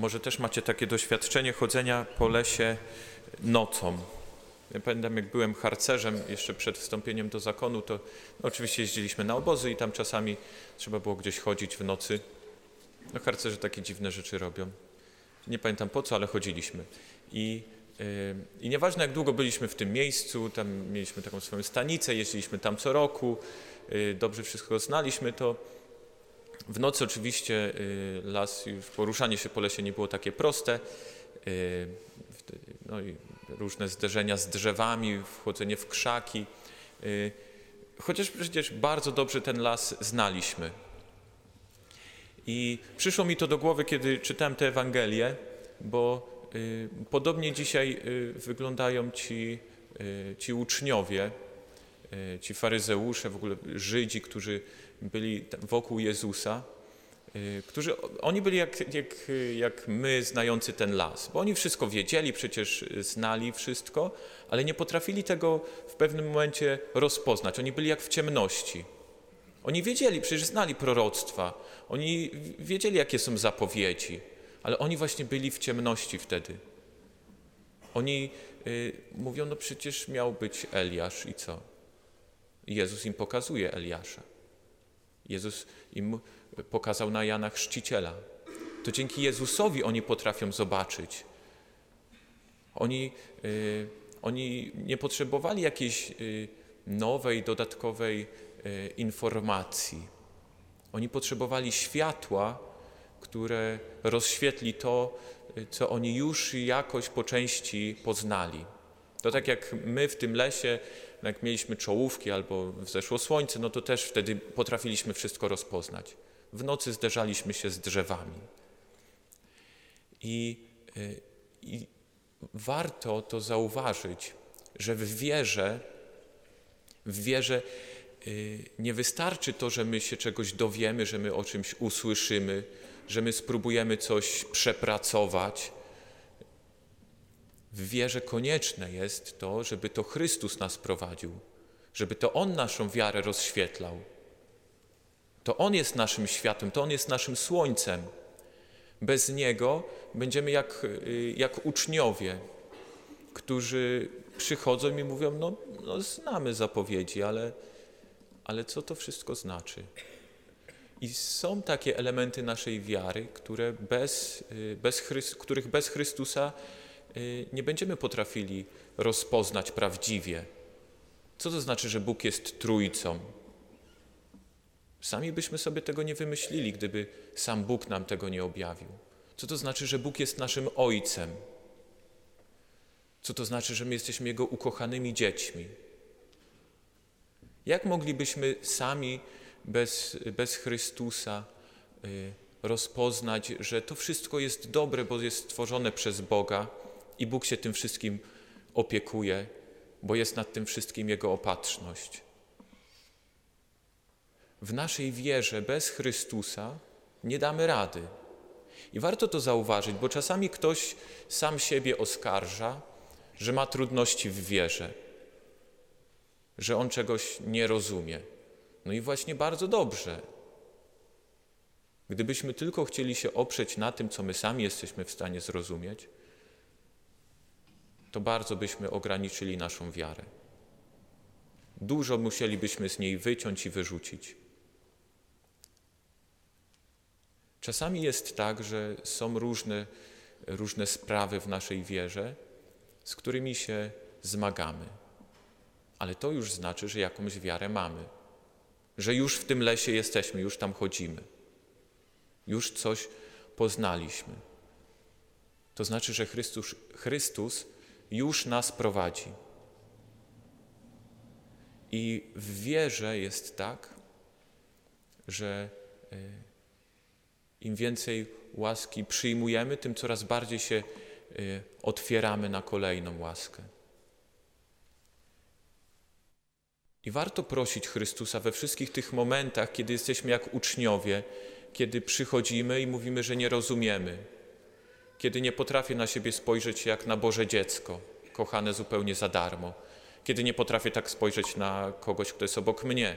może też macie takie doświadczenie chodzenia po lesie nocą. Ja pamiętam, jak byłem harcerzem jeszcze przed wstąpieniem do zakonu, to no, oczywiście jeździliśmy na obozy i tam czasami trzeba było gdzieś chodzić w nocy. No harcerze takie dziwne rzeczy robią. Nie pamiętam po co, ale chodziliśmy. I, yy, I nieważne jak długo byliśmy w tym miejscu, tam mieliśmy taką swoją stanicę, jeździliśmy tam co roku, yy, dobrze wszystko znaliśmy, to w nocy oczywiście yy, las, poruszanie się po lesie nie było takie proste. No i różne zderzenia z drzewami, wchodzenie w krzaki. Chociaż przecież bardzo dobrze ten las znaliśmy. I przyszło mi to do głowy, kiedy czytałem tę Ewangelię, bo y, podobnie dzisiaj y, wyglądają ci, y, ci uczniowie, y, ci faryzeusze, w ogóle Żydzi, którzy byli wokół Jezusa, y, którzy, oni byli jak, jak, jak my znający ten las, bo oni wszystko wiedzieli, przecież znali wszystko, ale nie potrafili tego w pewnym momencie rozpoznać. Oni byli jak w ciemności. Oni wiedzieli, przecież znali proroctwa, oni wiedzieli, jakie są zapowiedzi, ale oni właśnie byli w ciemności wtedy. Oni y, mówią, no przecież miał być Eliasz i co? Jezus im pokazuje Eliasza. Jezus im pokazał na Jana Chrzciciela. To dzięki Jezusowi oni potrafią zobaczyć. Oni, y, oni nie potrzebowali jakiejś y, nowej, dodatkowej y, informacji oni potrzebowali światła, które rozświetli to, co oni już jakoś po części poznali. To tak jak my w tym lesie, jak mieliśmy czołówki albo wzeszło słońce, no to też wtedy potrafiliśmy wszystko rozpoznać. W nocy zderzaliśmy się z drzewami. I, y, i warto to zauważyć, że w wierze, w wierze Y, nie wystarczy to, że my się czegoś dowiemy, że my o czymś usłyszymy, że my spróbujemy coś przepracować. W wierze konieczne jest to, żeby to Chrystus nas prowadził, żeby to On naszą wiarę rozświetlał. To On jest naszym światłem, to On jest naszym słońcem. Bez Niego będziemy jak, y, jak uczniowie, którzy przychodzą i mówią: No, no znamy zapowiedzi, ale ale co to wszystko znaczy? I są takie elementy naszej wiary, które bez, y, bez których bez Chrystusa nie będziemy potrafili rozpoznać prawdziwie. Co to znaczy, że Bóg jest trójcą? Sami byśmy sobie tego nie wymyślili, gdyby sam Bóg nam tego nie objawił. Co to znaczy, że Bóg jest naszym Ojcem? Co to znaczy, że my jesteśmy Jego ukochanymi dziećmi? Jak moglibyśmy sami bez, bez Chrystusa y, rozpoznać, że to wszystko jest dobre, bo jest stworzone przez Boga i Bóg się tym wszystkim opiekuje, bo jest nad tym wszystkim Jego opatrzność. W naszej wierze bez Chrystusa nie damy rady. I warto to zauważyć, bo czasami ktoś sam siebie oskarża, że ma trudności w wierze że on czegoś nie rozumie. No i właśnie bardzo dobrze. Gdybyśmy tylko chcieli się oprzeć na tym, co my sami jesteśmy w stanie zrozumieć, to bardzo byśmy ograniczyli naszą wiarę. Dużo musielibyśmy z niej wyciąć i wyrzucić. Czasami jest tak, że są różne, różne sprawy w naszej wierze, z którymi się zmagamy ale to już znaczy, że jakąś wiarę mamy, że już w tym lesie jesteśmy, już tam chodzimy, już coś poznaliśmy. To znaczy, że Chrystus, Chrystus już nas prowadzi. I w wierze jest tak, że e, im więcej łaski przyjmujemy, tym coraz bardziej się e, otwieramy na kolejną łaskę. I warto prosić Chrystusa we wszystkich tych momentach, kiedy jesteśmy jak uczniowie, kiedy przychodzimy i mówimy, że nie rozumiemy, kiedy nie potrafię na siebie spojrzeć jak na Boże dziecko, kochane zupełnie za darmo, kiedy nie potrafię tak spojrzeć na kogoś, kto jest obok mnie,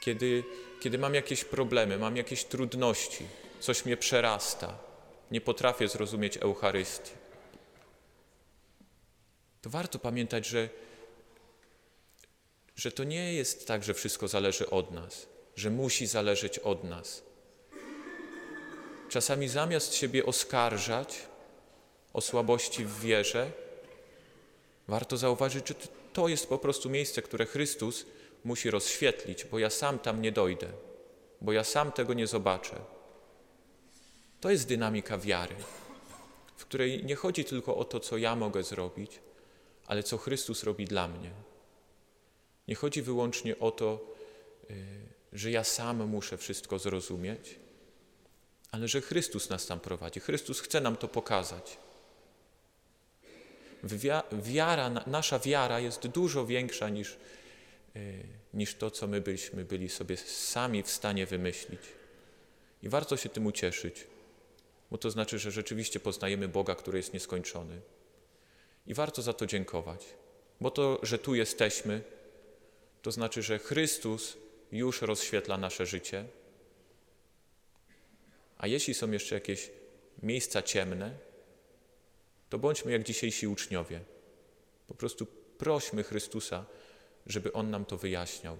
kiedy, kiedy mam jakieś problemy, mam jakieś trudności, coś mnie przerasta, nie potrafię zrozumieć Eucharystii. To warto pamiętać, że, że to nie jest tak, że wszystko zależy od nas, że musi zależeć od nas. Czasami zamiast siebie oskarżać o słabości w wierze, warto zauważyć, że to jest po prostu miejsce, które Chrystus musi rozświetlić, bo ja sam tam nie dojdę, bo ja sam tego nie zobaczę. To jest dynamika wiary, w której nie chodzi tylko o to, co ja mogę zrobić, ale co Chrystus robi dla mnie. Nie chodzi wyłącznie o to, y, że ja sam muszę wszystko zrozumieć, ale że Chrystus nas tam prowadzi. Chrystus chce nam to pokazać. Wiara, nasza wiara jest dużo większa niż, y, niż to, co my byliśmy byli sobie sami w stanie wymyślić. I warto się tym ucieszyć, bo to znaczy, że rzeczywiście poznajemy Boga, który jest nieskończony. I warto za to dziękować, bo to, że tu jesteśmy, to znaczy, że Chrystus już rozświetla nasze życie. A jeśli są jeszcze jakieś miejsca ciemne, to bądźmy jak dzisiejsi uczniowie. Po prostu prośmy Chrystusa, żeby On nam to wyjaśniał,